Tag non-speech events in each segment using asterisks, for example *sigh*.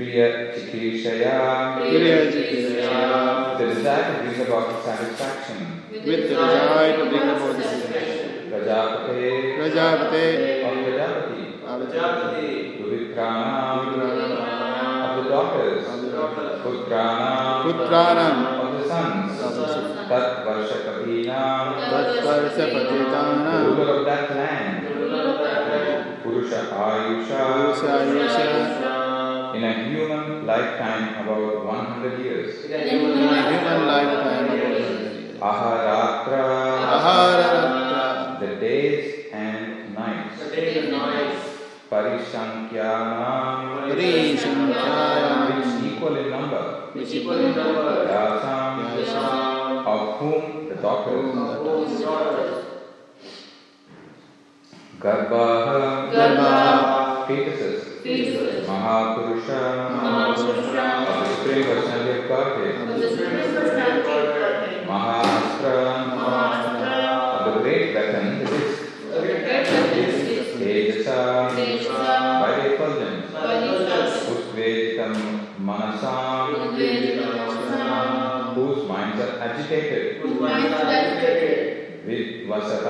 Priya Chikishaya, Priya the desire to bring about satisfaction, with the desire to bring about the satisfaction. Prajapate, Prajapate of Prajapati, Prajapati, Duvikrana, Putrana, of the daughters, of the daughters, Putrana, Putranam of the sons, of the sons, Tat Varshakatina, Tatvarsa the Patitanam ruler of that land, Purusha Ayusha, Ayusha in a human lifetime about 100 years. in a in human a life, human lifetime of Aharatra, Aharatra the days and nights. the days and nights, Parishankyana, Parishankhayam which equal in number. which equal in number, Yasam, Yasam, of whom the daughters. whose daughters, Garbha, Garbha, fetuses. महापुरुषं Shrikrishna के पाठे महास्त्रम The great weapon is तेजसा परिपल्यं उद्वेदितं मनसां Whose minds are agitated with vasata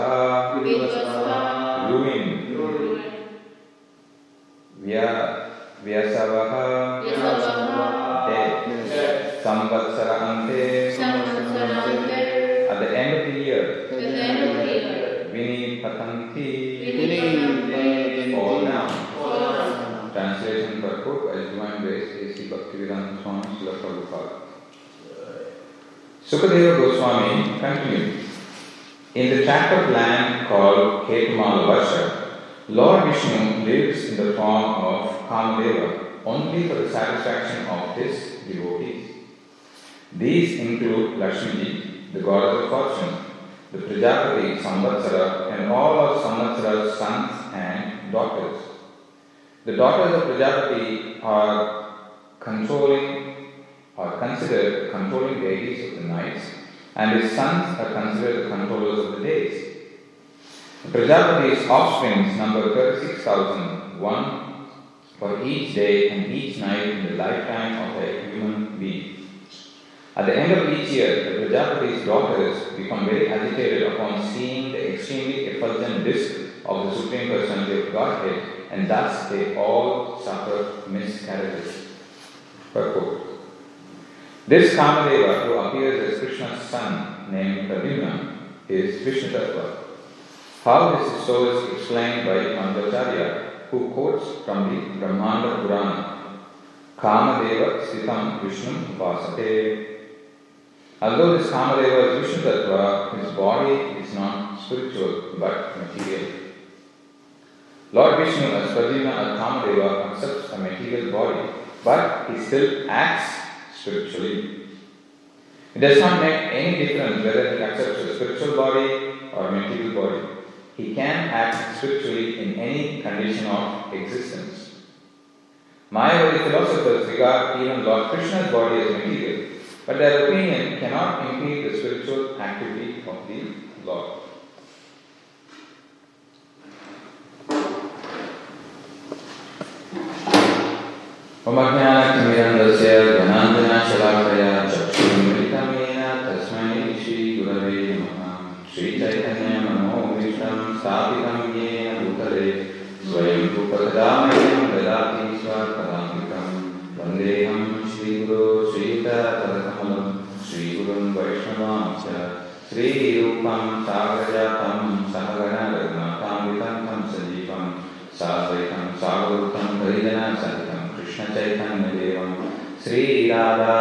Vya, Vyasavaha, Yasavaha, dead. death, Samvatsara ante, Samvatsarante, at the end of the year. at the end of the year, Vini Patanti, Vini fall down. fall down. Translation per book by Divine Grace A.C. Bhaktivedanta Swami Srila Prabhupada. Sukadeva Goswami continued. In the tract of land called Ketumala Varsha, Lord Vishnu lives in the form of Kamadeva only for the satisfaction of his devotees. These include Lakshmi, the goddess of fortune, the Prajapati, Samvatsara, and all of Samvatsara's sons and daughters. The daughters of Prajapati are controlling are considered controlling deities of the nights, and his sons are considered the controllers of the days. Prajapati's offsprings number 36,000, one for each day and each night in the lifetime of a human being. At the end of each year, the Prajapati's daughters become very agitated upon seeing the extremely effulgent disk of the Supreme Personality of Godhead, and thus they all suffer miscarriages. This Kamadeva, who appears as Krishna's son, named Pradyumna, is Vishnu Tattva. How this is so is explained by Madhvacharya, who quotes from the Brahmanda Purana. Kamadeva Sitam Vishnu Vasate. Although this Kamadeva is Vishnu Tattva, his body is not spiritual but material. Lord Vishnu as Pradyumna or Kamadeva accepts a material body, but he still acts spiritually. It does not make any difference whether he accepts a spiritual body or a material body. He can act spiritually in any condition of existence. Mayavadi philosophers regard even Lord Krishna's body as material, but their opinion cannot impede the spiritual activity of the Lord. ममज्ञानकिमिरन्दस्य घनाञ्जनशलाकया चक्षुर्मिलितमेन तस्मै श्रीगुरवे नमः श्रीचैतन्य स्थापितं येन भूतले स्वयं रूपकदामयं ददाति स्वपदान्वितं वन्देऽहं श्रीगुरो श्रीतरकमलं श्रीगुरुं वैष्णवांश्च श्रीरूपं सागरजातं सहगणरघुनाथान्वितं तं सजीवं साद्वैतं सागरूतं हरिजनसहितं कृष्णचैतन्यदेवं श्रीराधा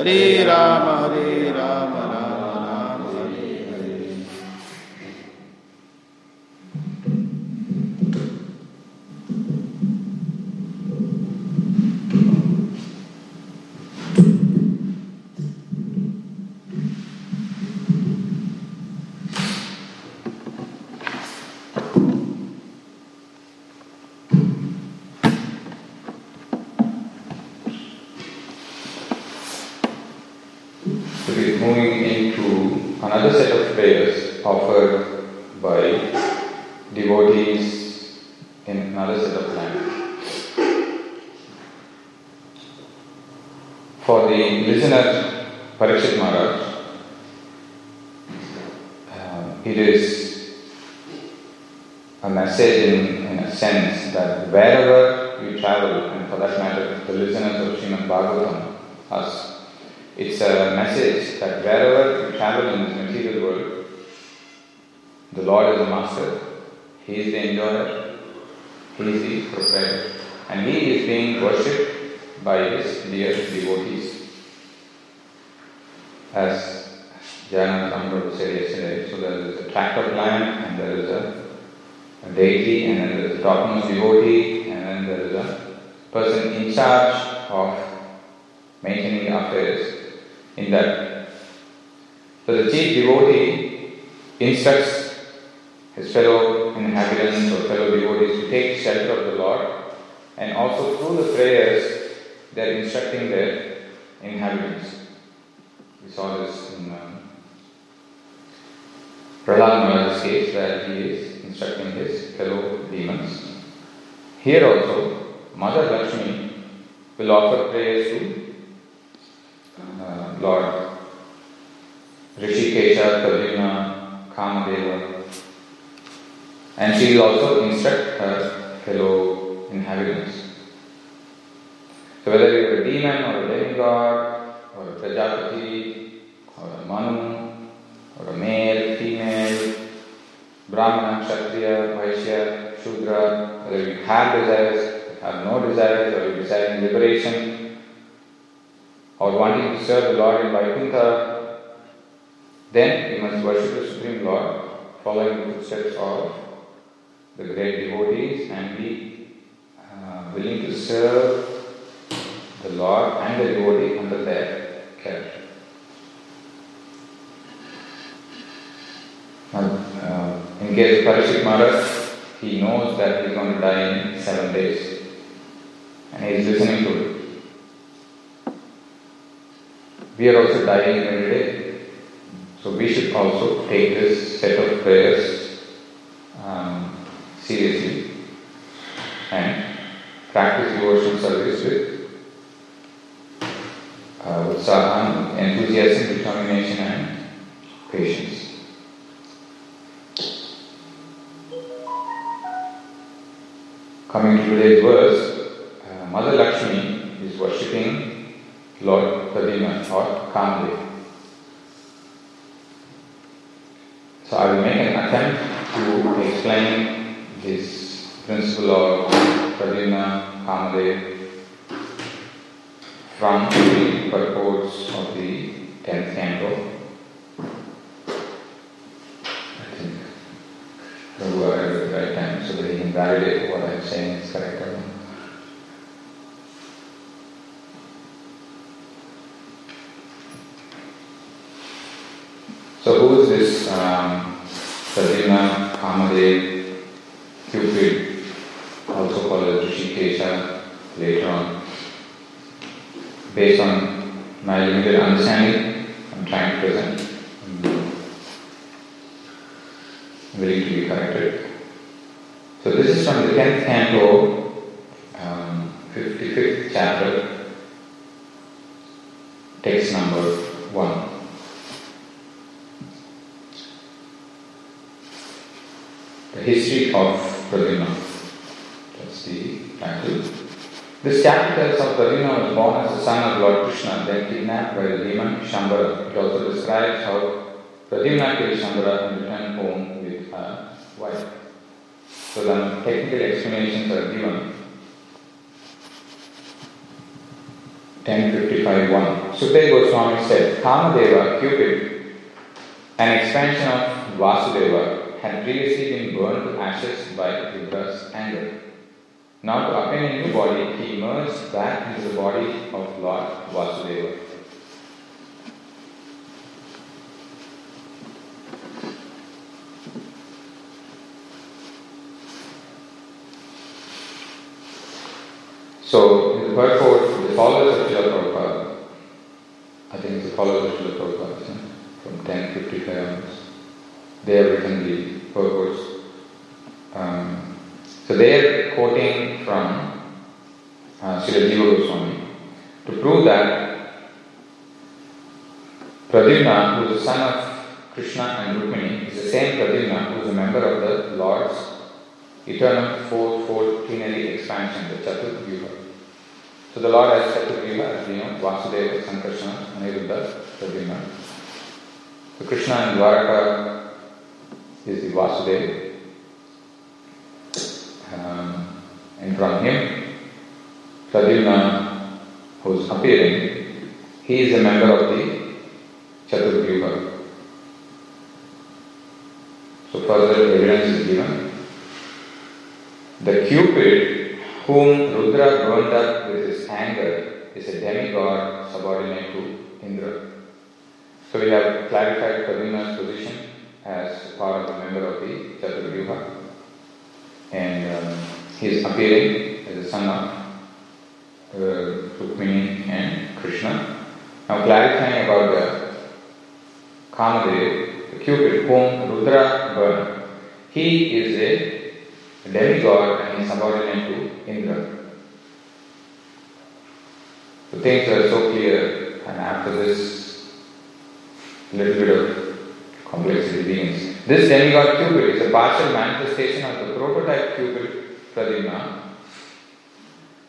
हरे set of prayers offered by devotees in another set of land. For the listener, Parikshit Maharaj, uh, it is a message in, in a sense that wherever you travel, and for that matter, the listeners of Srimad Bhagavatam, us, it's a message that wherever you travel in this material world, the Lord is the master, He is the enjoyer, He is the proprietor, and He is being worshipped by His dear devotees. As Jayannath Amrita said yesterday, so there is a tract of land and there is a, a deity and then there is a topmost devotee and then there is a person in charge of maintaining the affairs in that. So the chief devotee instructs his fellow inhabitants or fellow devotees to take shelter of the Lord, and also through the prayers they are instructing their inhabitants. We saw this in um, Prahlad Maharaj's case where he is instructing his fellow demons. Here also, Mother Lakshmi will offer prayers to uh, Lord Rishikesha, Pradyumna, Kamadeva, and she will also instruct her fellow inhabitants. So whether you're a demon or a living god or a Prajapati or a Manu or a male, female, Brahmana, Kshatriya, Vaishya, Shudra, whether you have desires, have no desires, or you desire in or wanting to serve the Lord in Vaikuntha, then you must worship the Supreme Lord, following the footsteps of the great devotees and be uh, willing to serve the Lord and the devotee under their care. Uh, in case of Parikshit Maharaj, he knows that he is going to die in seven days and he is listening to it. We are also dying every day. So we should also take this set of prayers um, seriously and practice devotional service with uh, utsaha, enthusiasm, determination, and patience. Coming to today's verse, uh, Mother Lakshmi is Lord Pradyumna or Kamadev. So I will make an attempt to explain this principle of Pradyumna Kamadev from the purports of the 10th canto. I think Prabhu arrived at the right time so that he can validate what I'm saying is correct who is this um, Pradyumna Kamadev Cupid, also called as Rishikesha later on? Based on my limited understanding, I'm trying to present. I'm willing to be corrected. So this is from the 10th canto, um, 55th chapter, text number 1. The history of Pradyumna. That's the title. This chapter tells how Pradyumna was born as the son of Lord Krishna, then kidnapped by the demon Shambhara. It also describes how Pradyumna killed Shambhara and returned home with a wife. So the technical explanations are given. 1055.1 Sukadeva Goswami said, Kamadeva, Cupid, an expansion of Vasudeva, had previously been burned to ashes by Rudra's anger. Now, to obtain a new body, he merged back into the body of Lord Vasudeva. So, in the purport, the followers of Srila Prabhupada, I think it's the followers of Srila Prabhupada, from 1055 onwards, they have written the purports. Um, so they are quoting from uh, Jiva Goswami to prove that Pradyumna, who is the son of Krishna and Rukmini, is the same Pradyumna who is a member of the Lord's eternal fourfold plenary expansion, the Chaturvyuha. So the Lord has Chaturvyuha, as we know, Vasudeva, Sankarsana, Aniruddha, Pradyumna. So Krishna and Dwaraka is the Vasudeva. Um, and from him, Pradyumna, who is appearing, he is a member of the Chaturvyuha. So further evidence is given. The Cupid, whom Rudra burned up with his anger, is a demigod subordinate to Indra. So we have clarified Pradyumna's position as part of a member of the Chaturvyuha. And um, he is appearing as the son of uh, Rukmini and Krishna. Now clarifying about the Kamadev, the Cupid, whom Rudra burned. He is a demigod and is subordinate to Indra. So things are so clear, and after this, little bit of complexity begins. This demigod Cupid is a partial manifestation of the prototype Cupid Pradyumna,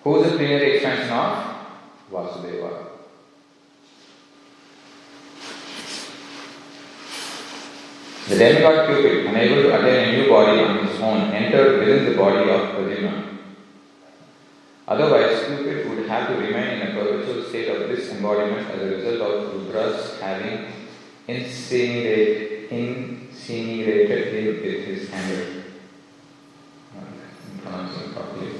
who is a plenary expansion of Vasudeva. The demigod Cupid, unable to attain a new body on his own, entered within the body of Pradyumna. Otherwise, Cupid would have to remain in a perpetual state of disembodiment as a result of Rudra's having incinerated, incinerated him with his anger. I'm pronouncing properly.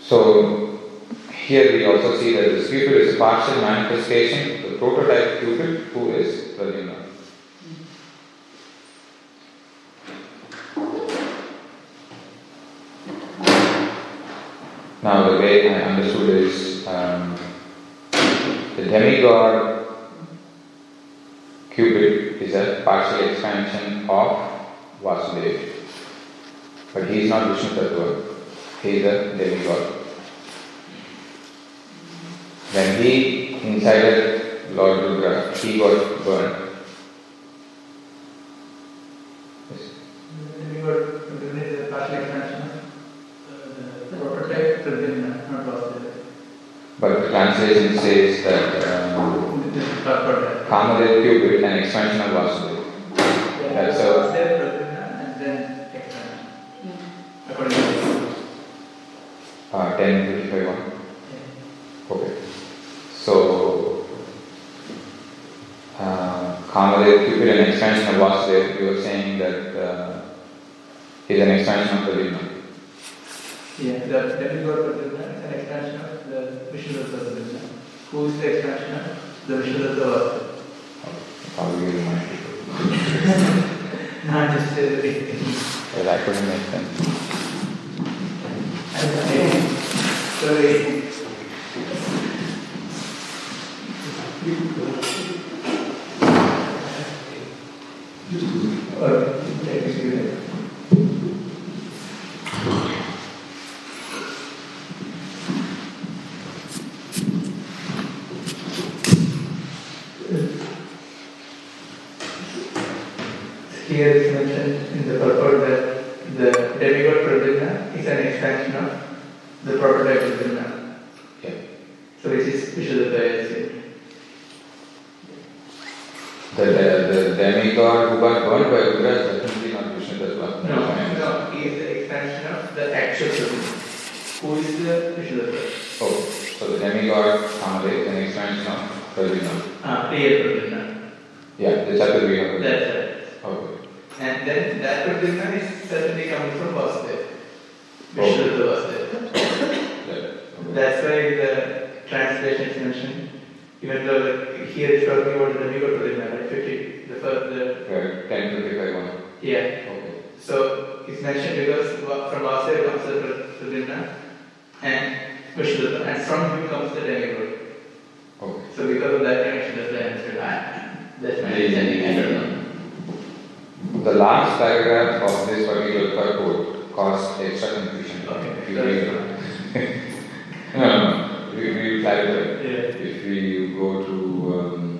So, here we also see that this Cupid is a partial manifestation of the prototype Cupid who is Pradyumna. Now, the way I understood is um, the demigod Cupid is a partial expansion of Vasudeva. But he is not Vishnu Tattva, he is a demigod. When he incited Lord Rudra, he got burned. Yes. Then we got Pradyumna is a partial expansion of the prototype Pradyumna, not Vasudeva. But the translation says that um, This is. Kamadev Cupid, an expansion of. That's how- Vasudeva, and then. According to Uh, 10, 55, 1. Okay. So, uh, Kamadev Cupid, an expansion of Vasudeva, you were saying that uh, is an expansion of Pradyumna. Yeah, the demigod Pradyumna is an expansion of Who is the expansion of the Vasudeva? How do you? Not just uh, Well, I couldn't make sense. Sorry. Okay, thank you. Here is mentioned in the purport that the demigod Pradyumna is an expansion of the prototype Pradyumna. Yeah. So it is Vishuddha Asya. The, the, the demigod who got burned by is definitely not Vishnu Tattva. No, no, he is the expansion of the actual Pradyumna. Who is the Vishuddha? Oh, so the demigod Kamadev is an expansion of Pradyumna. Ah, Pradyumna. Yeah, the Chaturvya. That's right. Okay. And then that Pradyumna is certainly coming from. Vishuddha Vasudeva. Yeah. Okay. That's why the translation is mentioned. Even though here it's talking about the demigod Pradyumna, right? 50, the the, Right, 10 to 55 1. yeah. Okay. So it's mentioned because from Vasudeva comes the Pradyumna and Vishuddha, and from him comes the demigod. Okay. So because of that connection, that's understood. I, that's my understanding, I don't know. The last paragraph of this particular purport caused extra confusion. Okay. If you read *laughs* no, no, we, we clarify. Yeah. If we go to um, the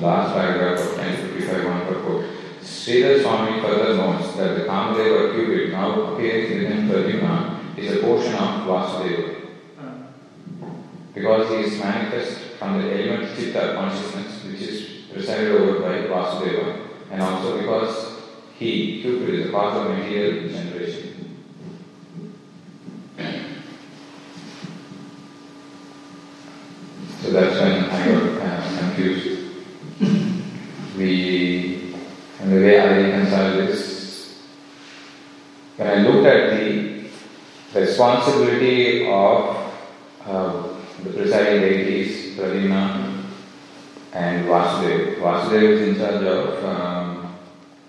last paragraph of 1055 1 purport, Sridhar Swami further notes that the Kamadeva Cupid now appearing within Pradyumna is a portion of Vasudeva. Because he is manifest from the element chitta consciousness which is presided over by Vasudeva and also because he, Cupid, is the cause of material generation. So that's when I got uh, confused. We, and the way I reconcile this, when I looked at the responsibility of uh, the presiding deities, Pradyumna and Vasudeva. Vasudeva is in charge of um,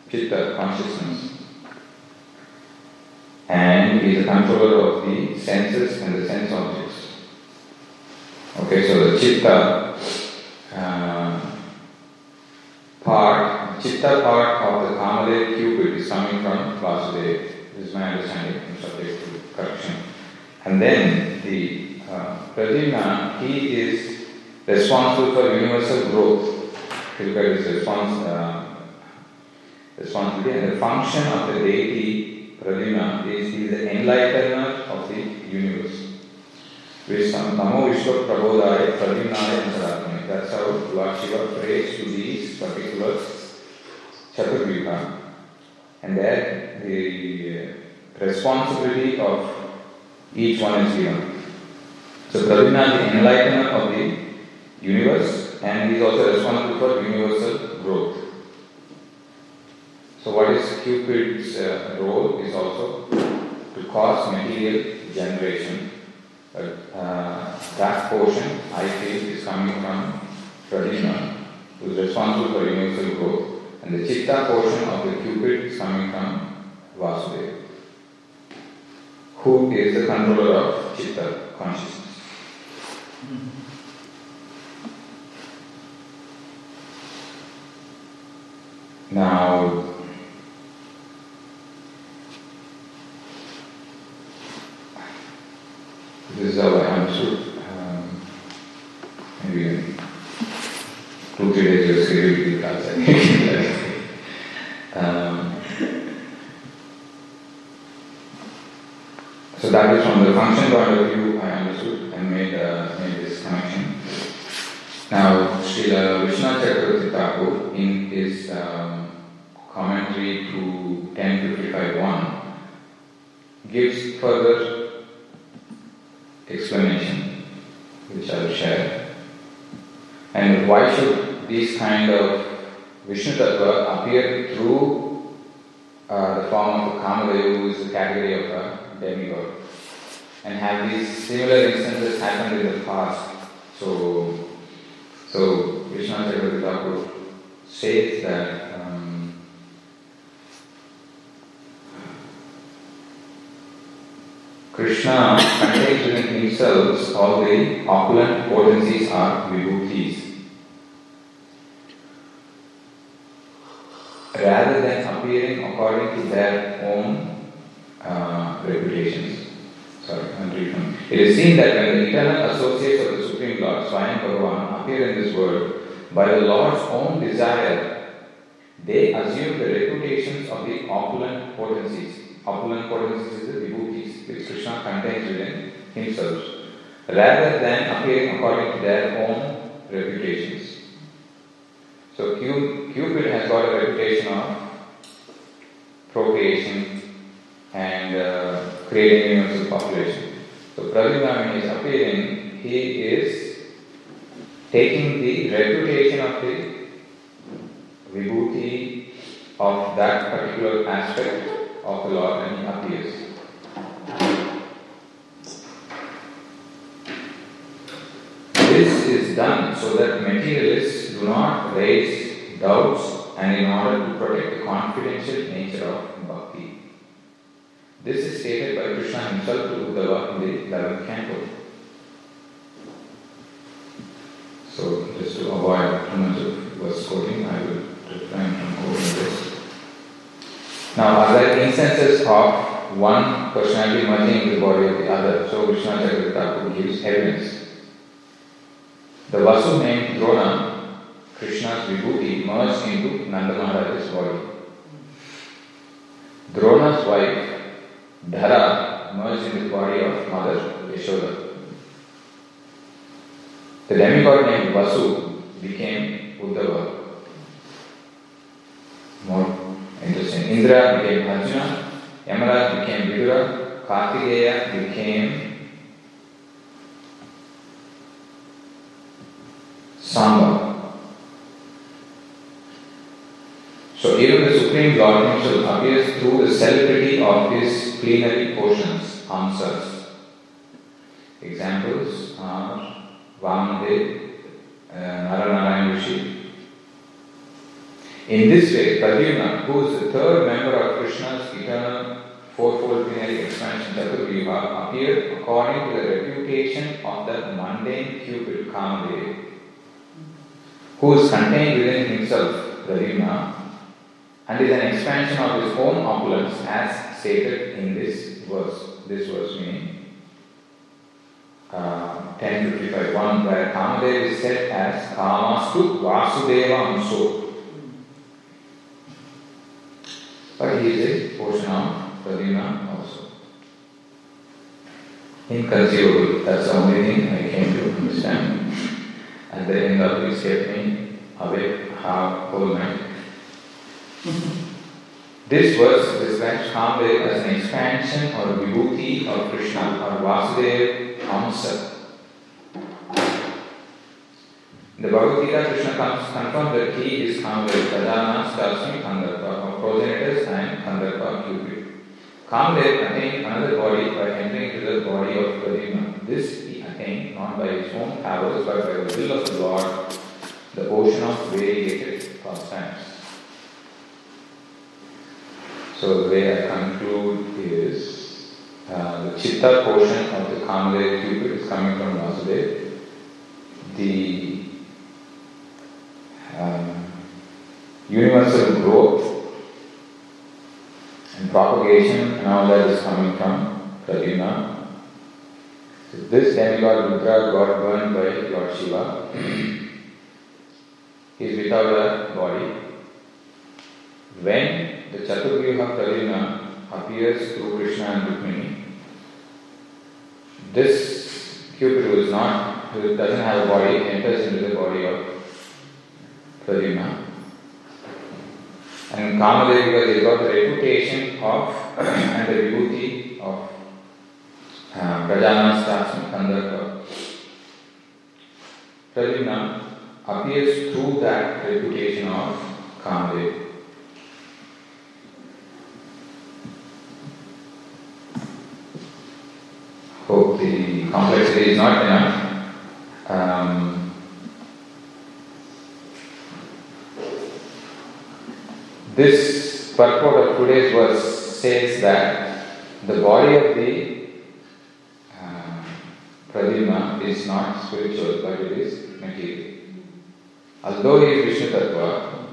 Chitta, consciousness. And he is the controller of the senses and the sense objects. Okay, so the Chitta uh, part, Chitta part of the Kamadev Cupid is coming from Vasudeva. This is my understanding, I'm subject to correction. And then the uh, he is responsible for universal growth. If you look response, uh, responsibility and the function of the deity Pradyumna is he is the enlightener of the universe. Visham Tamo Vishwa Prabodhaya Pradyumnaya Antaratmane. That's how Lord Shiva prays to these particular Chaturvyuha. And there the responsibility of each one is given. So Pradyumna is the enlightener of the universe and he is also responsible for universal growth. So what is Cupid's uh, role is also to cause material generation. But uh, that portion I feel is coming from Pradyumna who is responsible for universal growth and the chitta portion of the cupid is coming from Vasudeva, who is the controller of chitta consciousness. Now, this is how I understood. Um, maybe two, three days you'll schedule the um, so that is from the function point of view I understood and made, uh, made this connection. Now, Srila Vishwanath Chakravarti Thakur in his um, commentary to 1055.1 gives further explanation, which I will share. And why should these kind of Vishnu Tattva appeared through uh, the form of a Kamadeva, who is the category of a demigod? And have these similar instances happened in the past? So, so Vishnu Thakur says that um, Krishna contains within himself all the opulent potencies are vibhutis. Rather than appearing according to their own uh, reputations. Sorry, I'm It is seen that when the eternal associates of the Supreme Lord, Swayam Bhagavan, appear in this world, by the Lord's own desire, they assume the reputations of the opulent potencies. Opulent potencies is the vibhutis, which Krishna contains within himself, rather than appearing according to their own reputations. So Cupid has got a reputation of procreation and uh, creating universal population. So Pradyumna when he is appearing, he is taking the reputation of the vibhuti of that particular aspect of the Lord when he appears. This is done so that materialists do not raise doubts and in order to protect the confidential nature of bhakti. This is stated by Krishna himself to Uddhava in the 11th canto. So, just to avoid too much of verse quoting, I will refrain from quoting this. Now, are there instances of one personality merging into the body of the other? So, Krishna Chakravarti gives evidence. The Vasu named Drona, Krishna's vibhuti, merged into Nanda Maharaj's body. Drona's wife, Dhara, merged into the body of Mother Yashoda. The demigod named Vasu became Uddhava. More interesting. Indra became Arjuna, Yamaraj became Vidura, Kartikeya became Samba. So even the Supreme Lord Himself appears through the celebrity of His plenary portions, answers. Examples are Vamadev, uh, Naranarayan. In this way, Pradyumna, who is the third member of Krishna's eternal fourfold plenary expansion Chaturvyuha, appeared according to the reputation of the mundane Cupid Kamadev, who is contained within himself, Pradyumna, and is an expansion of his own opulence as stated in this verse. This verse meaning uh, 1055 1 where Kamadev is said as Kamastu Vasudeva Anso. But he is a portion of Pradyumna also. Inconceivable, that's the only thing I came to understand. At the end of kept me awake half whole night. This verse describes Kamadev as an expansion or vibhuti of Krishna or Vasudev Amsa. In the Bhagavad Gita, Krishna confirms that he is Kamadev, Pradhana, Stasmi, Kandarpa, or progenitors and Kandarpa, Cupid. Kamadev attained another body by entering into the body of Pradyumna. This he attained not by his own powers but by the will of the Lord, the ocean of variegated pastimes. So the way I conclude is uh, the chitta portion of the Kamadev Cupid is coming from Vasudev. The um, universal growth and propagation and all that is coming from Pradyumna. So this demigod Rudra got burned by Lord Shiva. he is without a body. When the Chaturvyuha Kalina appears through Krishna and Rukmini, this Cupid who is not, who doesn't have a body, enters into the body of Pradyumna. And Kamadev, because he got the reputation of and the vibhuti of uh, Prajana Stasmi Kandarpa. Pradyumna appears through that reputation of Kamadev. The complexity is not enough. Um, this purport of today's verse says that the body of the uh, is not spiritual, but it is material. Although he is Vishnu Tattva,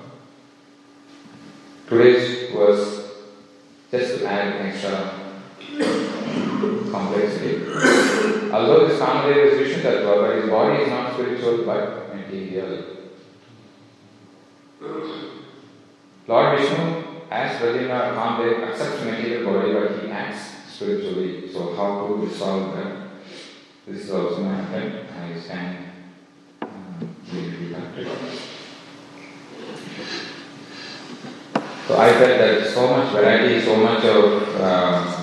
today's verse just to add extra complexity. Although this Kamadev is Vishnu Tattva, but his body is not spiritual but material. Lord Vishnu, as Pradyumna Kamadev, accepts material body but he acts spiritually. So how to resolve that? This is also my attempt. I stand um, briefly So I felt that so much variety, so much of uh,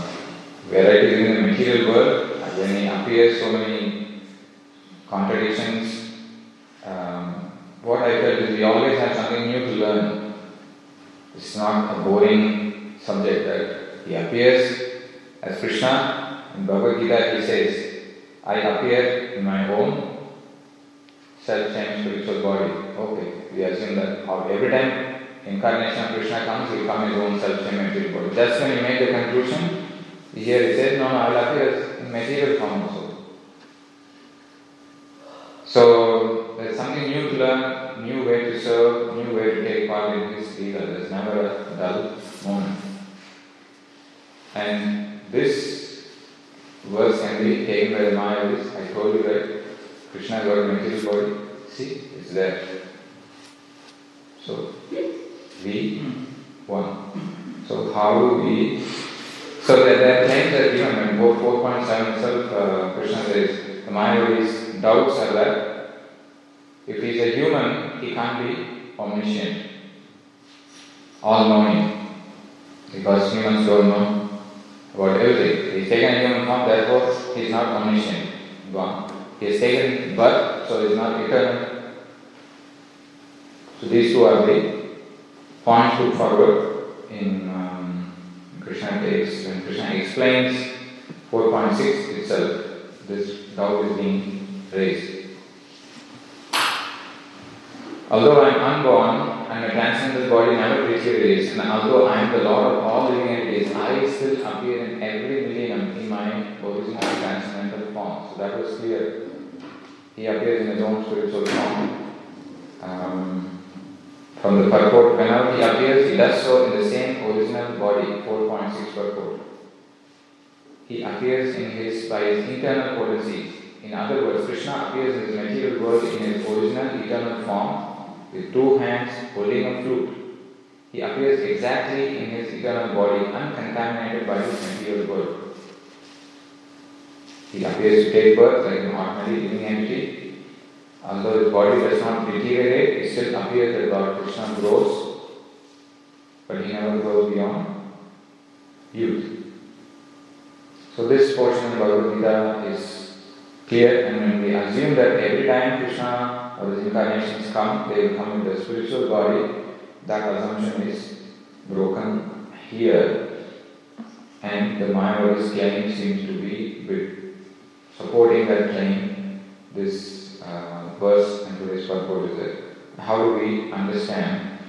variety in the material world, when it appears so many contradictions, um, what I felt is we always have something new to learn. It's not a boring subject that he appears as Krishna. In Bhagavad Gita he says, I appear in my own self-same spiritual body. Okay, we assume that how every time incarnation of Krishna comes, he will come his own self-same material body. That's when he made the conclusion, here he says, no, no, I will appear in material form. So there's something new to learn, new way to serve, new way to take part in this leader. There's never a dull moment. And this verse can be taken by the Mayavis. I told you that Krishna got a material body. See, it's there. So we one. So how do we so there are claims that given in both 4.7 itself, uh, Krishna says, the Mayavi's doubts are that if he is a human, he can't be omniscient, all knowing, because humans don't know about everything. He's taken human form, therefore he is not omniscient. One. He has taken birth, so he is not eternal. So these two are the points put forward in um, Krishna takes, when Krishna explains 4.6 itself, this doubt is being raised. Although I am unborn and my transcendental body never deteriorates, and although I am the Lord of all living entities, I still appear in every millennium in my original transcendental form. So that was clear. He appears in his own spiritual form. Um, from the purport, whenever he appears, he does so in the same original body, 4.6 purport. He appears in his by his internal potencies. In other words, Krishna appears in his material world in his original eternal form with two hands holding a flute. He appears exactly in his eternal body, uncontaminated by his material world. He appears to take birth like an ordinary living entity. Although his body does not deteriorate, it still appears that Lord Krishna grows, but he never goes beyond youth. So this portion of Bhagavad Gita is clear, and when we assume that every time Krishna or his incarnations come, they will come in the spiritual body, that assumption is broken here, and the Mayavadi's claim seems to be supporting that claim. This uh, verse and today's purport is that how do we understand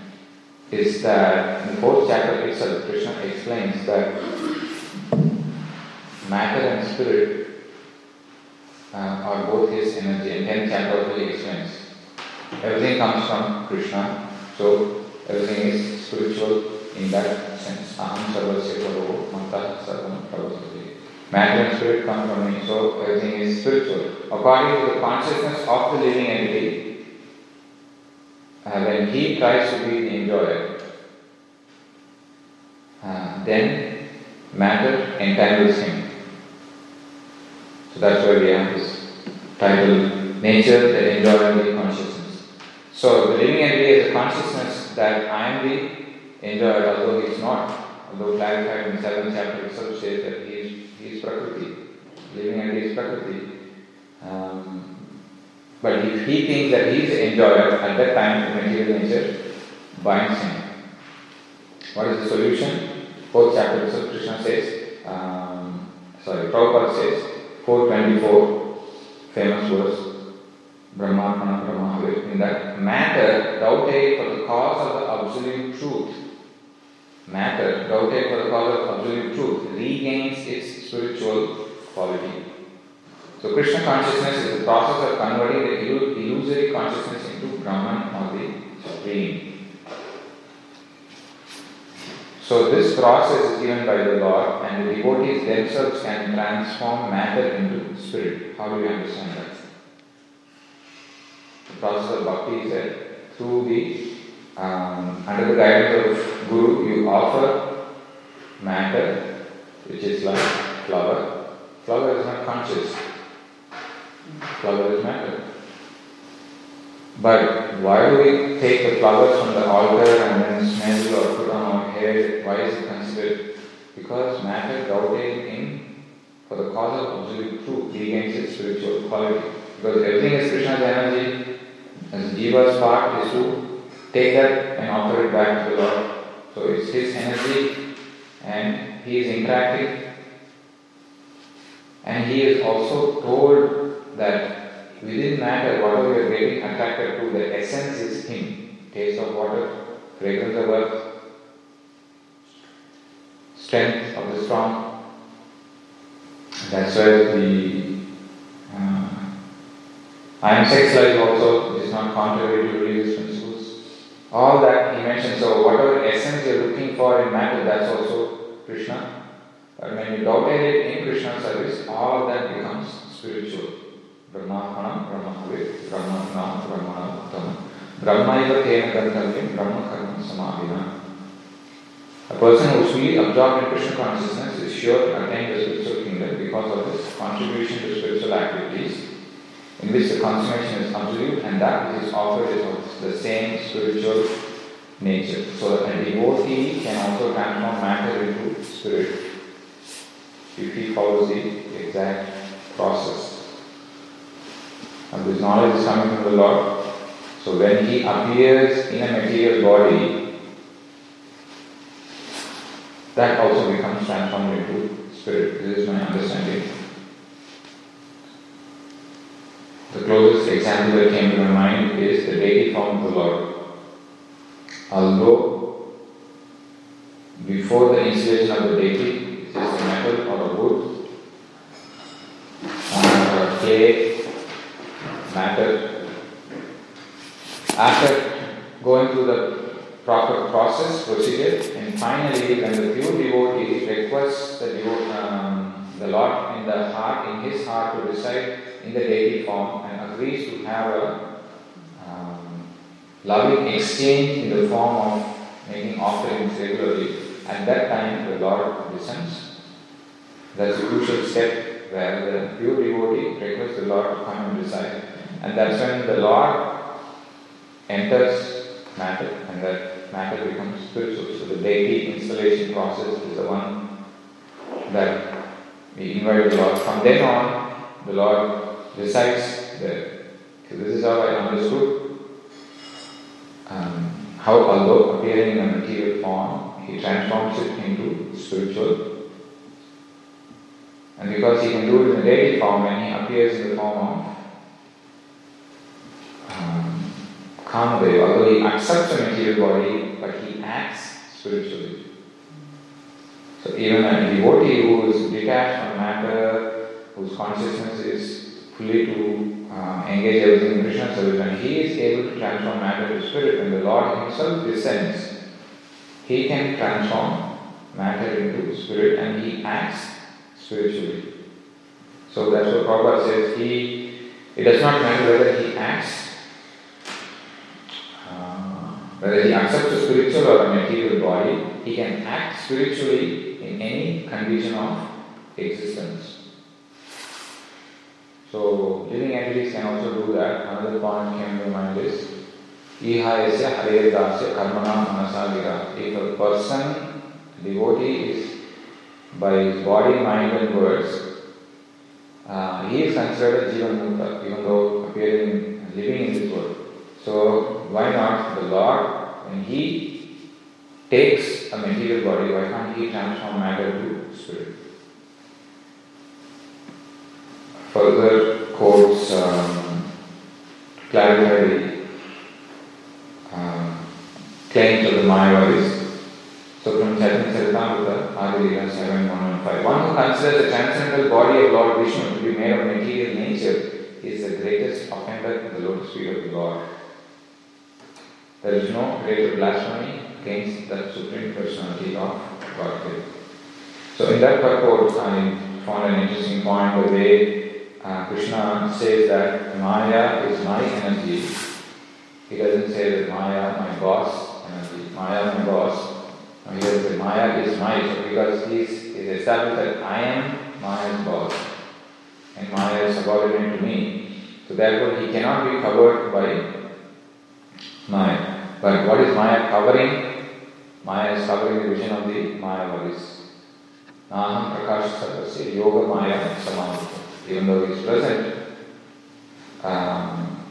is that in the fourth chapter itself, Krishna explains that matter and spirit uh, are both his energy, and tenth chapter also explains. Everything comes from Krishna, so everything is spiritual in that sense. Aham sarvasya paro mata sarvam. Matter and spirit come from me, so everything is spiritual. According to the consciousness of the living entity, uh, when he tries to be the enjoyer, uh, then matter entangles him. So that's why we have this title, Nature, the Enjoyer, the Consciousness. So the living entity is a consciousness that I am the enjoyer, although he is not. Although clarified in the seventh chapter itself says that he Prakriti. Living is Prakriti. Um, but if he thinks that he is enjoyer, at that time material nature binds him. What is the solution? Fourth chapter itself, Krishna says, um, sorry, Prabhupada says, 424, famous verse, Brahmatmana Brahmahavir, in that matter doubted for the cause of the absolute truth. Matter doubted for the cause of absolute truth regains its spiritual quality. So Krishna consciousness is the process of converting the illusory consciousness into Brahman or the Supreme. So this process is given by the Lord and the devotees themselves can transform matter into spirit. How do you understand that? The process of bhakti is that through the um, under the guidance of Guru you offer matter which is like flower. Flower is not conscious. Flower is matter. But why do we take the flowers from the altar and then smell or put on our head? Why is it considered? Because matter doubted in for the cause of absolute truth regains its spiritual quality. Because everything is Krishna's energy, and Jiva's part is to take that and offer it back to the Lord. So it's his energy and he is interacting. And he is also told that within matter, whatever you are getting attracted to, the essence is him. Taste of water, fragrance of earth, strength of the strong. That's where the uh, I am sex life also, which is not contrary to principles. All that he mentioned. So whatever essence you're looking for in matter, that's also Krishna. But when you doubted it in Krishna's service, all that becomes spiritual. Brahmahanam, Brahmahavit, Brahmanam, Brahmanam, tena ganthavyam, Brahma karma samavina. A person who is fully absorbed in Krishna consciousness is sure to attain the spiritual kingdom because of his contribution to spiritual activities in which the consummation is absolute and that which is offered is of the same spiritual nature. So a devotee can also transform matter into spirit if he follows the exact process. And this knowledge is coming from the Lord. So when he appears in a material body, that also becomes transformed into spirit. This is my understanding. The closest example that came to my mind is the deity form of the Lord. Although before the installation of the deity, it is a metal or a wood or a clay matter. After going through the proper process, procedure, and finally, when the pure devotee requests the, devo- um, the Lord in the heart, in his heart, to reside in the deity form and agrees to have a um, loving exchange in the form of making offerings regularly, at that time the Lord listens. That's a crucial step where the pure devotee requests the Lord to come and reside. And that's when the Lord enters matter and that matter becomes spiritual. So the deity installation process is the one that we invite the Lord. From then on, the Lord resides that So this is how I understood um, how although appearing in a material form, he transforms it into spiritual. And because he can do it in a deity form, when he appears in the form of um, Kamadeva, although he accepts a material body, but he acts spiritually. So even a devotee who is detached from matter, whose consciousness is fully to uh, engage everything in Krishna service, and he is able to transform matter to spirit, when the Lord himself descends, he can transform matter into spirit and he acts spiritually. So that's what Prabhupada says. He, it does not matter whether he acts, uh, whether he accepts a spiritual or a material body, he can act spiritually in any condition of existence. So living entities can also do that. Another point came to mind is Ihayasya Haredasya Karmana Manasalira. If a person, devotee is by his body, mind and words, uh, he is considered a Jivan Mukta, even though appearing, living in this world. So why not the Lord, when he takes a material body, why can't he transform matter to spirit? Further quotes um, clarify the um, claims of the Mayavadis. So from Chaitanya Charitamrita, Adilila 7115. One who considers the transcendental body of Lord Vishnu to be made of material nature is the greatest offender in the lotus feet of the Lord. There is no greater blasphemy against the Supreme Personality of Godhead. So in that purport, I found an interesting point way uh, Krishna says that Maya is my energy. He doesn't say that Maya, my boss, energy. Maya, my boss. No, he doesn't say Maya is my. So because he he's established that I am Maya's boss and Maya is subordinate to me. So therefore he cannot be covered by Maya. But what is Maya covering? Maya is covering the vision of the Mayavadis. Naham Prakash Sarvasya Yoga Maya Samavita. Even though he is present, um,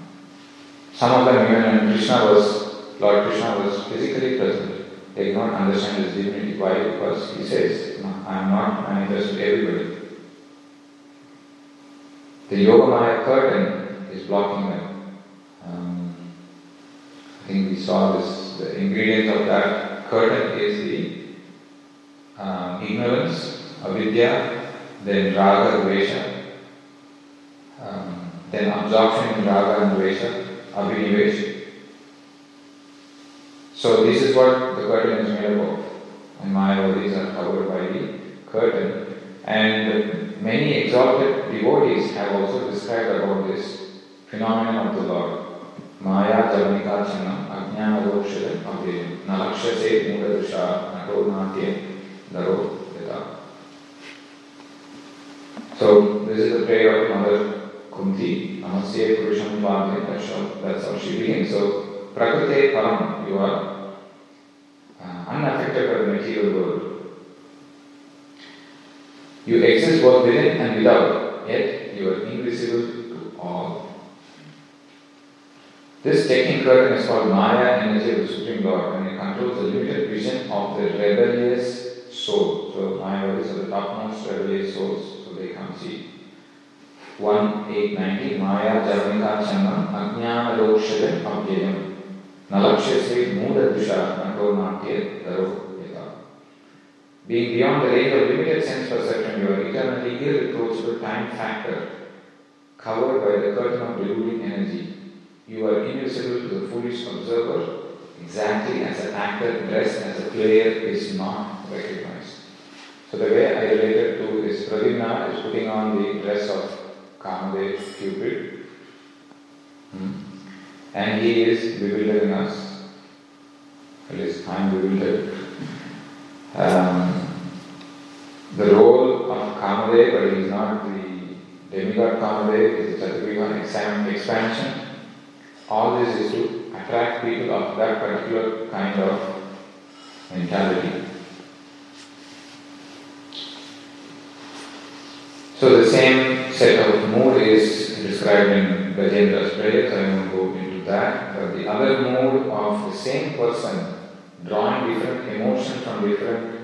some of them, even when Krishna was, Lord Krishna was physically present, they did not understand his divinity. Why? Because he says, I am not manifest to everybody. The Yoga Maya curtain is blocking them. Um, I think we saw this, the ingredient of that curtain is the um, ignorance, avidya, then raga, dvesha, um, then absorption in raga and dvesha, abhinivesh. So this is what the curtain is made up of. And Mayavadis are covered by the curtain. And many exalted devotees have also described about this phenomenon of the Lord. Javanika Chanam Ajnana Rokshada Abhyayam Nalakshase Mudadusha Nato Natya Daro Yata. So this is the prayer of Mother Kunti. Namasya Purusham. That's how, that's how she begins. So Prakrite Param, you are uh, unaffected by the material world. You exist both within and without, yet you are invisible to all. This taking curtain is called Maya energy of the Supreme Lord and it controls the limited vision of the rebellious soul. So Maya is the topmost rebellious souls, so they can't see. 1 8 19 Maya Javanika Chanam Ajnana Rokshadam Abhyayam Nalakshya Muda Dusha Nato Natya Daro being beyond the range of limited sense perception, you are eternally irreproachable time factor, covered by the curtain of deluding energy. You are invisible to the foolish observer, exactly as an actor dressed as a player is not recognized. So the way I related to is Pradyumna is putting on the dress of Kamadev Cupid, hmm. and he is bewildering us. At least I am bewildered. Um, the role of Kamadev, but he is not the demigod Kamadev, is the Chaturvyuha expansion. All this is to attract people of that particular kind of mentality. So the same set of mood is described in Gajendra's prayer, so I won't go into that. But the other mood of the same person drawing different emotions from different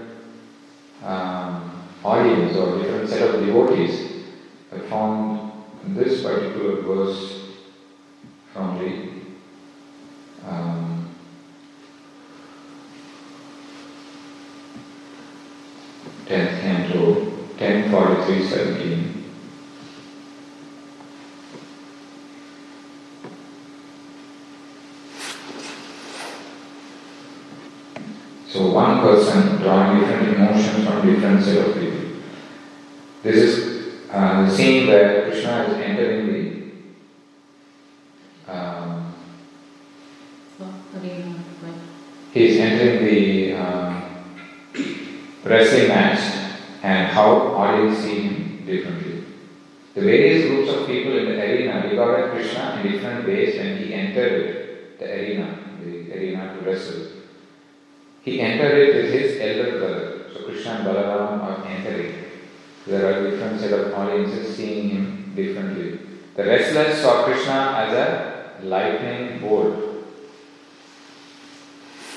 um, audience or different set of devotees. I found in this particular verse the um, forty three seventeen. So one person drawing different emotions from different set of people. This is uh, the scene where Krishna is entering the. Um, he is entering the um, wrestling match and how are audience see him differently. The various groups of people in the arena regarded Krishna in different ways when he entered the arena, the arena to wrestle. He entered it with his elder brother. So Krishna and Balaram are entering. There are different set of audiences seeing him differently. The wrestlers saw Krishna as a lightning bolt.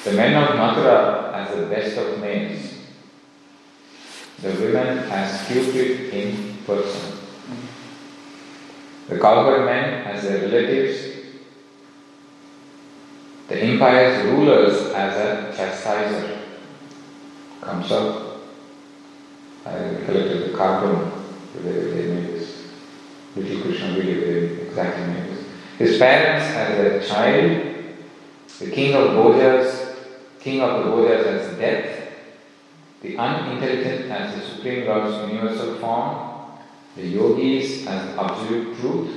The men of Mathura as the best of males. The women as Cupid in person. The cowherd men as their relatives. The empire's rulers as a chastiser. Comes up. I collected the cartoon. They, they made this little Krishna video. They exactly made this. His parents as a child. The king of Bhojas, king of the Bhojas as death the unintelligent as the Supreme Lord's universal form, the yogis as absolute truth,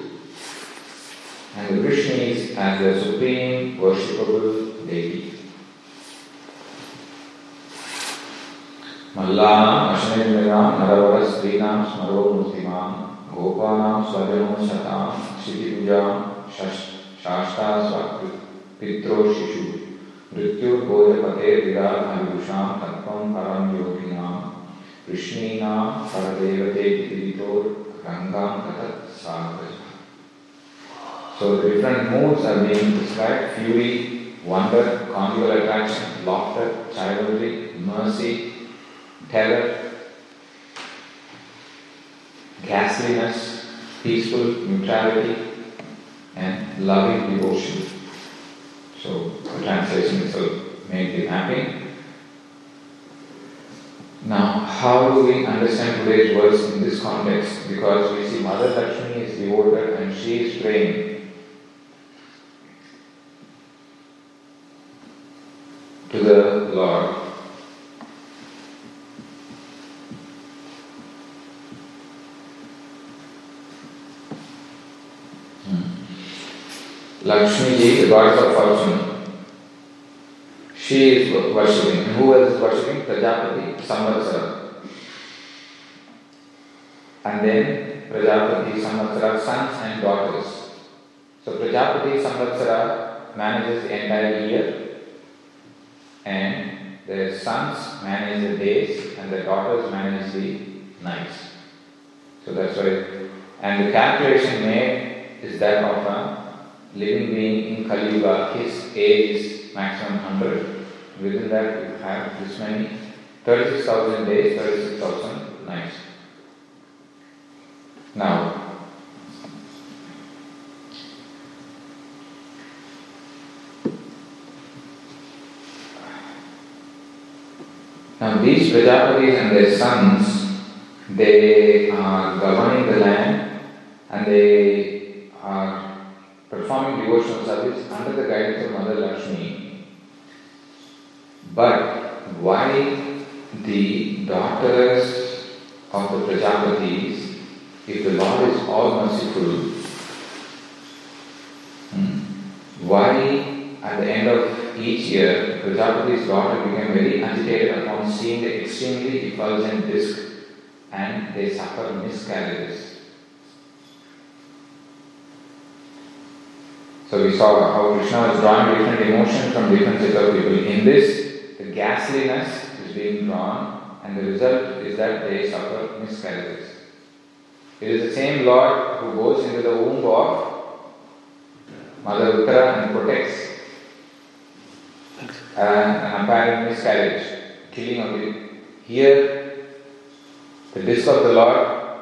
and the Vrishnis as the supreme worshipable deity. Mallanam Ashnevinam Naravara Srinam Smaro Murtimam Gopanam Swajano Satam Shitipujam Shashta Swakrit Pitro Shishu मृत्युर्भोजपते विराधायुषां तत्त्वं परं योगिनां कृष्णीनां परदेवते विदितोर्गङ्गां गतत् सागरः So the different moods are being described fury, wonder, conjugal attraction, laughter, chivalry, mercy, terror, ghastliness, peaceful neutrality, and loving devotion. So the translation itself may be happy. Now, how do we understand today's words in this context? Because we see Mother Lakshmi is devoted and she is praying to the Lord. Lakshmi ji, the goddess of fortune, she is worshipping. Who else is worshipping? Prajapati, Samvatsara. And then Prajapati, Samvatsara, sons and daughters. So Prajapati, Samvatsara manages the entire year, and the sons manage the days, and the daughters manage the nights. So that's why, and the calculation made is that of a living being in Kali Yuga, his age is maximum 100. Within that, you have this many 36,000 days, 36,000 nights. Now, now these Prajapatis and their sons, they are governing the land and they are performing devotional service under the guidance of Mother Lakshmi. But why the daughters of the Prajapatis, if the Lord is all merciful, hmm, why at the end of each year Prajapati's daughter became very agitated upon seeing the extremely effulgent disk and they suffer miscarriages? So we saw how Krishna is drawing different emotions from different set of people. In this, the ghastliness is being drawn, and the result is that they suffer miscarriages. It is the same Lord who goes into the womb of Mother Uttara and protects an, an apparent miscarriage, killing of it. Here, the disk of the Lord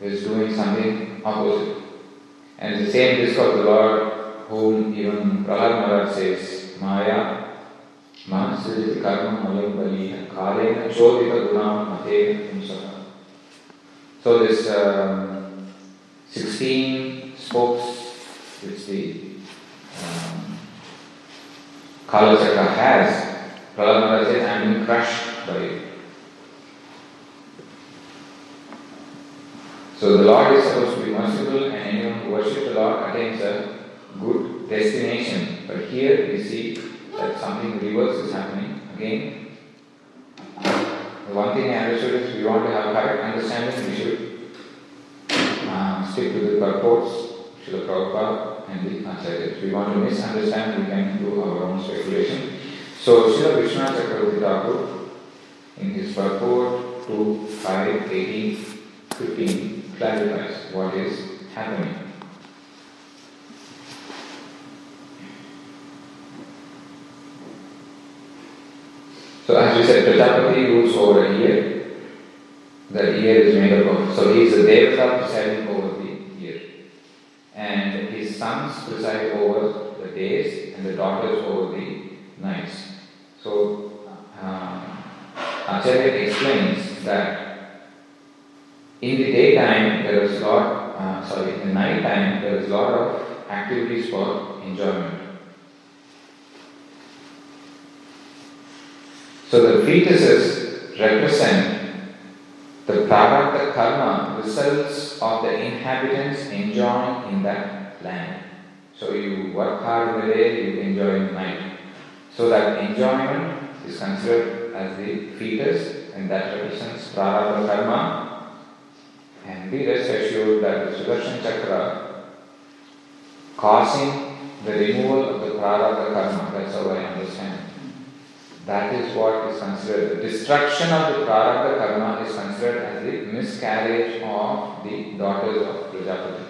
is doing something opposite. And the same disk of the Lord whom even Prahlad Maharaj says, Maya, Manasiri Karma Malayam Bali, Kalena Chodita Gunam Mate Himsaka. So this um, 16 spokes which the um, Kala Chakra has, Prahlad Maharaj says, I am crushed by it. So the Lord is supposed to be merciful, and anyone who worships the Lord attains a good destination. But here we see that something reverse is happening again. The one thing I understood is we want to have correct understanding, we should uh, stick to the purports, Srila Prabhupada and the Acharyas. We want to misunderstand, we can do our own speculation. So Srila Vishwanath Chakravarti Thakur, in his purport to 5, 18, 15, clarifies what is happening. So as we said, Prajapati rules over a year. The year is made up of, so he is the Devata presiding over the year. And his sons preside over the days and the daughters over the nights. So uh, Acharya explains that in the daytime there is lot, uh, sorry, in the night time there is a lot of activities for enjoyment. So the fetuses represent the prarabdha karma results of the inhabitants enjoying in that land. So you work hard in the day, you enjoy in the night. So that enjoyment is considered as the fetus and that represents prarabdha karma. And be rest assured that the Sudarshan Chakra causing the removal of the prarabdha karma, that's how I understand. That is what is considered the destruction of the prarabdha karma is considered as the miscarriage of the daughters of Prajapati.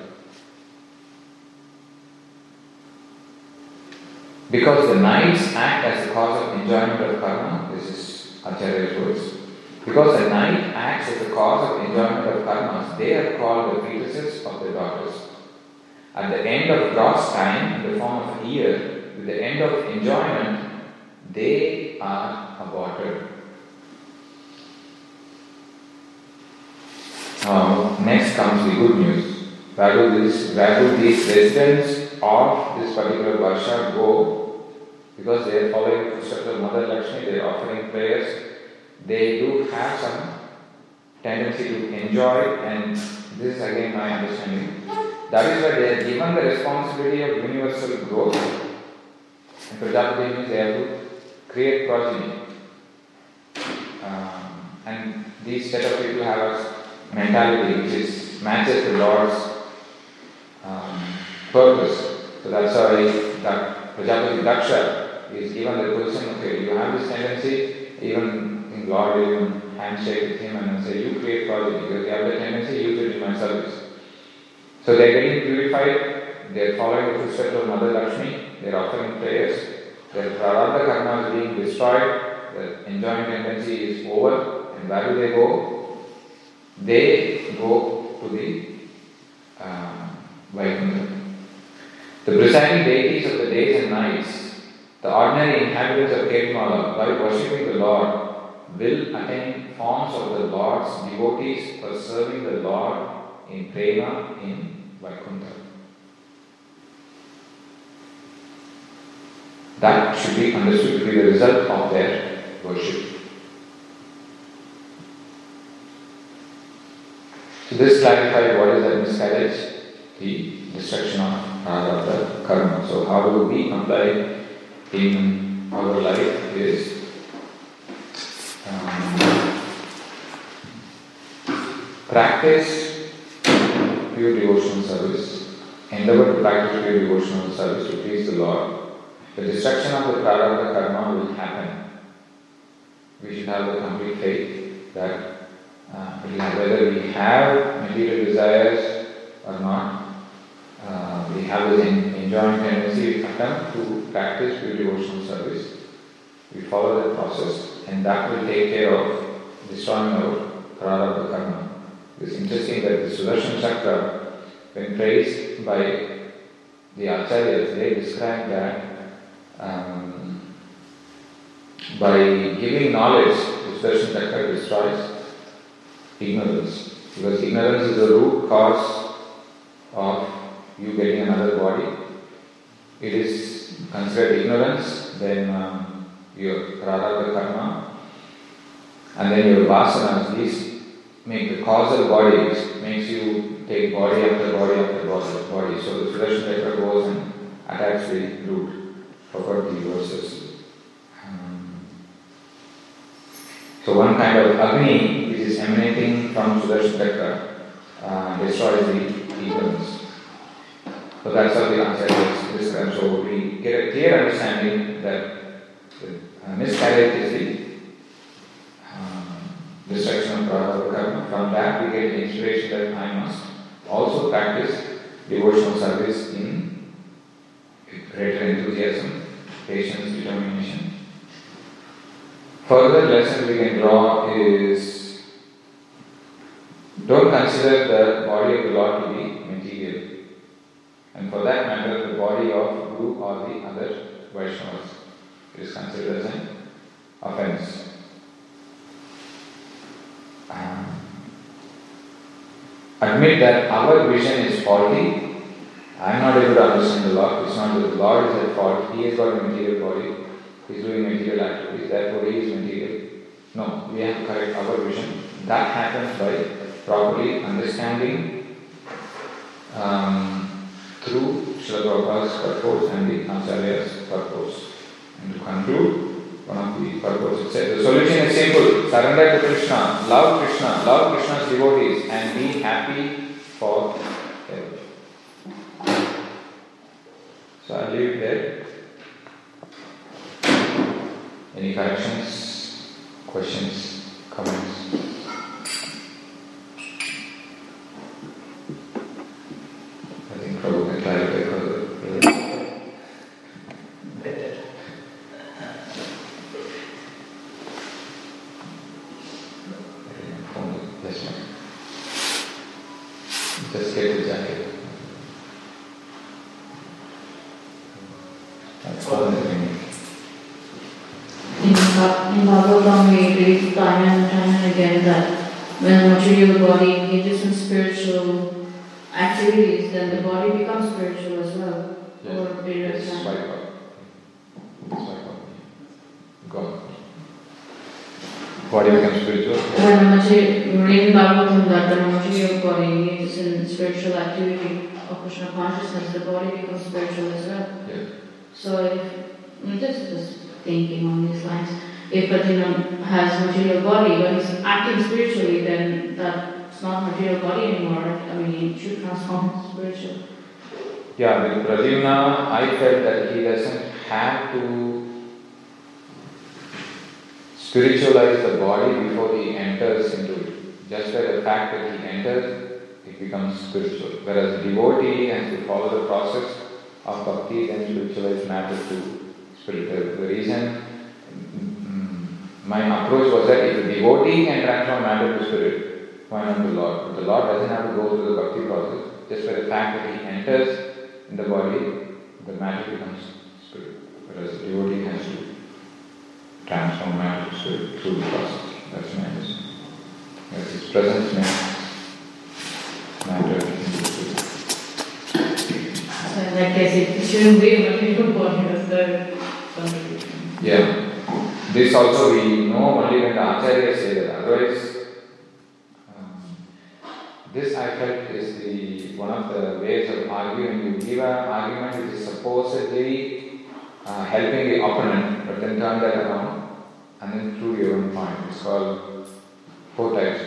Because the nights act as the cause of enjoyment of karma, this is Acharya's words. Because the night acts as the cause of enjoyment of karmas, they are called the fetuses of the daughters. At the end of gross time, in the form of a year, with the end of enjoyment, they are aborted. Uh, next comes the good news. Where do, this, where do these residents of this particular Varsha go? Because they are following the footsteps of Mother Lakshmi, they are offering prayers. They do have some tendency to enjoy, and this is again my understanding. That is why they are given the responsibility of universal growth. And Prajapati means they have to create progeny. Um, and these set of people have a mentality which is matches the Lord's um, purpose. So that's why that Prajapati Daksha is given the position, okay, you have this tendency, even in Lord will even handshake with him and say, you create progeny because you have the tendency, you it in my service. So they're getting purified, they're following the footsteps of Mother Lakshmi, they're offering prayers, their prarabdha karma is being destroyed, the enjoying tendency is over, and where do they go? They go to the uh, Vaikuntha. The presiding deities of the days and nights, the ordinary inhabitants of Ketumala, by worshipping the Lord, will attain forms of the Lord's devotees for serving the Lord in prema in Vaikuntha. That should be understood to be the result of their worship. So this clarified what is that miscarriage? The destruction of prarabdha karma. So how do we apply in our life is um, practice pure devotional service, endeavor to practice pure devotional service to please the Lord. The destruction of the prarabdha karma will happen. We should have the complete faith that uh, whether we have material desires or not, uh, we have this en- enjoying tendency, we attempt to practice pure devotional service. We follow that process, and that will take care of destroying our prarabdha karma. It's interesting that the Sudarshan Chakra, when praised by the Acharyas, they describe that um, by giving knowledge, the Sudarshan Chakra destroys ignorance. Because ignorance is the root cause of you getting another body. It is considered ignorance, then um, your prarabdha karma, and then your vasanas, these make the causal bodies makes you take body after body after body. body. So the Sudarshan Chakra goes and attacks the root. Forgot the. Um, so one kind of Agni which is emanating from Sudarshan Chakra uh, destroys the evils. So that's how the Acharyas describe. So we get a clear understanding that uh, miscarriage is the um, destruction of prarabdha karma. From that we get the inspiration that I must also practice devotional service in greater enthusiasm, patience, determination. We can draw is don't consider the body of the Lord to be material. And for that matter, the body of Guru or the other Vaishnavas is considered as an offense. Um, admit that our vision is faulty. I am not able to understand the Lord. It's not that the Lord is at fault. He has got a material body. He is doing material activities. Therefore, he is material. No, we have to correct our vision. That happens by properly understanding um, through Srila Prabhupada's purpose and the Acharya's purpose. And to conclude, one of the purposes said the solution is simple surrender to Krishna, love Krishna, love Krishna's devotees, and be happy for ever. So I'll leave it there. Any corrections, questions, comments? I think Prabhu can clarify further. Better. Yes, ma'am. Just get the jacket. That's all the thing. In, Bha- in Bhagavatam, we read time and time and again that when a material body engages in spiritual then the body becomes spiritual as well. Over a period of Yes, time. swipe up. Swipe up. God. Body becomes spiritual. When a material, we read in Bhagavatam that when a material body engages in spiritual activity of Krishna consciousness, the body becomes spiritual as well. Yeah. So if, I'm just, just thinking on these lines, if Pradyumna has material body but he's acting spiritually, then that's not body anymore. I mean, should transform. Yeah, with Pradyumna, I felt that he doesn't have to spiritualize the body before he enters into it. Just by the fact that he enters, it becomes spiritual. Whereas devotee has to follow the process of bhakti, then spiritualize matter to spiritual. The reason mm, my approach was that if a devotee can transform matter to spirit, why not the Lord? But the Lord doesn't have to go through the bhakti process. Just by the fact that he enters in the body, the matter becomes spirit. Whereas the devotee has to transform matter to spirit through the process. That's my understanding. Yes, his presence makes matter into spirit. So in that case, it shouldn't be material body, that's the. Yeah. This also we know only when the Acharyas say that. Otherwise, this I felt is the one of the ways of arguing. You give an argument which is supposedly uh, helping the opponent, but then turn that around and then prove your own point. It's called four types.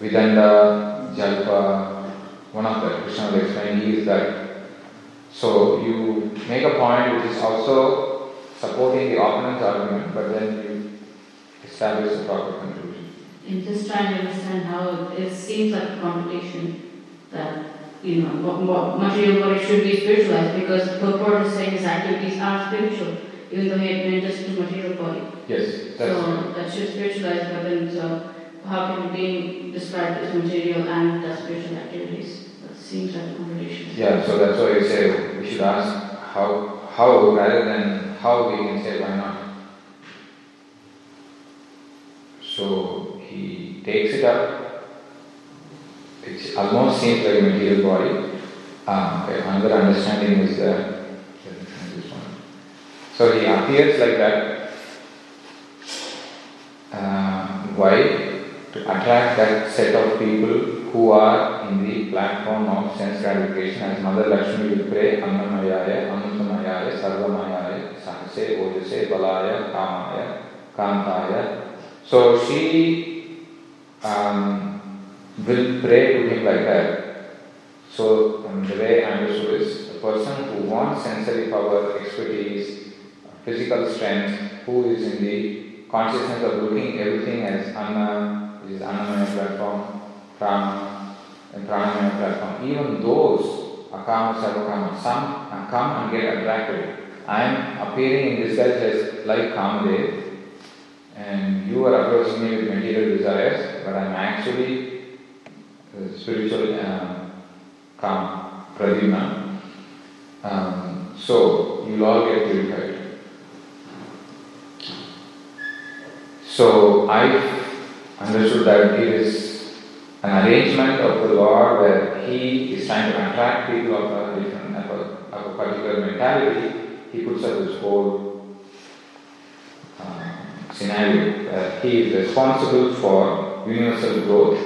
Vitanda, Jalpa, one of them, Krishna will explain, he is that. So you make a point which is also supporting the opponent's argument, but then you establish the proper conclusion. I'm just trying to understand how it seems like a contradiction that, you know, what, what material body should be spiritualized because the purport is saying his activities are spiritual, even though he had been just to material body. Yes, that's So that should spiritualize, but then so how can it be described as material and does spiritual activities? That seems like a contradiction. yeah. So that's why I say we should ask how how rather than how we can say why not. So he takes it up. It almost seems like a material body. Ah, okay. Another understanding is one. So he appears like that. Uh, why? To attract that set of people who are in the platform of sense gratification as Mother Lakshmi will pray Annamayaya, Amritamayaya, Sarvamayaya, Sahase, Ojase, Balaya, Kamaya, Kantaya. So she um, will pray to him like that. So um, the way I understood is a person who wants sensory power, expertise, physical strength, who is in the consciousness of looking everything as Anna, is Annamaya platform, Prana, and Pranamaya platform. Even those Akama, Sarvakama, some uh, come and get attracted. I am appearing in disguise as like Kamadev, and you are approaching me with material desires, but I am actually uh, spiritual um, Kam, Pradyumna. Um, so you will all get purified. So I understood that it is an arrangement of the Lord where He is trying to attract people of a different, of a, of a particular mentality. He puts up this whole uh, scenario where He is responsible for universal growth,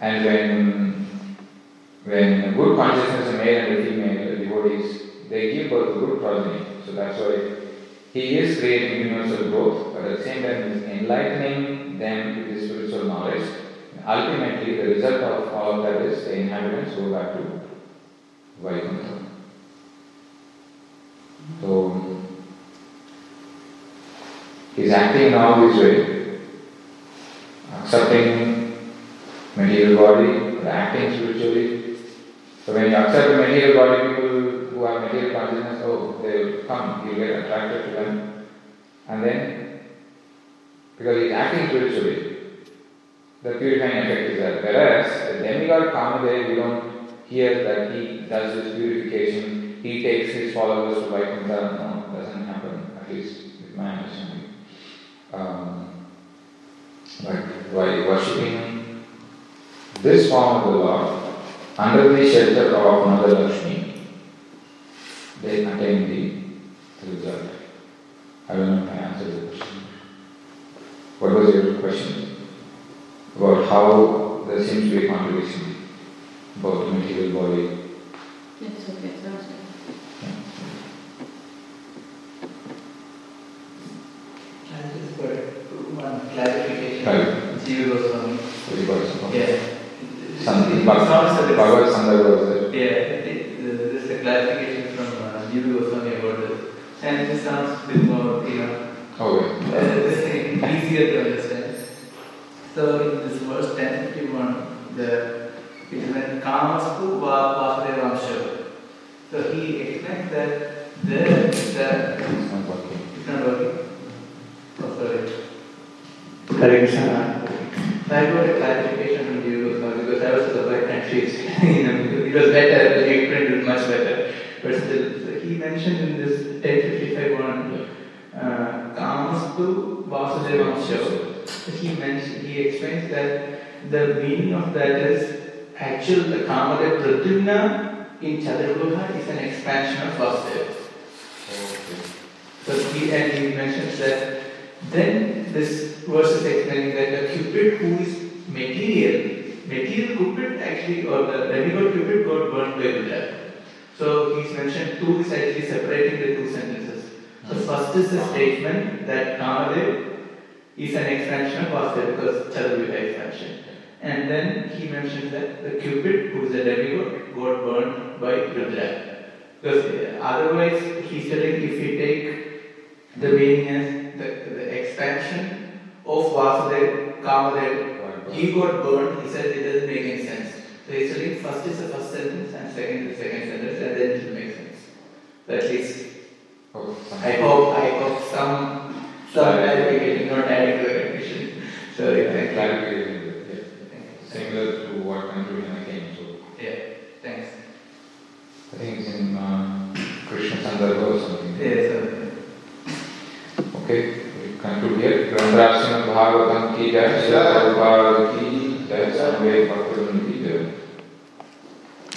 and when when good consciousness is made and the female the devotees, they give birth to good progeny. So that's why he is creating universal growth, but at the same time he is enlightening them with his spiritual knowledge. Ultimately, the result of all of that is the inhabitants go back to Vaikuntha. So, he is acting now this way, accepting material body, acting spiritually. So when you accept a material body, people who have material consciousness, oh, they will come, you get attracted to them. And then, because he's acting spiritually, the purifying effect is there. Whereas the demigod Kamadev, we don't hear that he does this purification, he takes his followers to Vaikuntha. No, it doesn't happen, at least with my understanding. Um, but by worshipping this form of the Lord, under the shelter of Mother Lakshmi, they attain the result. I don't know if I answered the question. What was your question? About how there seems to be a contradiction about the material body. It's okay, it's okay. And just for one clarification. There. Yeah, uh, from uh, Jiva this. And it sounds bit more, you uh, easier to understand. So in this verse 1051, the it. So he explains that It's not working. it's not working. Oh, sorry. Hare Krishna. I got a clarification from you Goswami because I was surprised and she's, you know, it was better, he explained it much better. But still, so he mentioned in this 1055 one, uh, Kamastu Vasudevamsha. He mentioned, he explains that the meaning of that is actual, the Kamadev Pradyumna in Chaturmukha is an expansion of Vasudeva. Okay. So he and he mentions that then this verse is explaining that the Cupid who is material, material Cupid actually or the demigod Cupid got burned by Rudra. So he's mentioned two is actually separating the two sentences. So first is the statement that Kamadev is an expansion of Vasudeva because Chaturvyuha expansion. And then he mentions that the Cupid who is a demigod got burned by Rudra. Because uh, otherwise he's telling if we take the meaning as the, the expansion of Vasudev, Kamadev, he got burned, he said it doesn't make any sense. So he's telling first is the first sentence and second is the second sentence and then it will make sense. So at least Oh, I hope I hope some some clarification, not adding to the confusion. So thank you. Clarification. yeah. Similar to what I came to. Yeah, thanks. I think it's in uh, Krishna Sandarbha or something. Yeah, so Okay, concluded Bhagavatam की जय श्री की जय श्री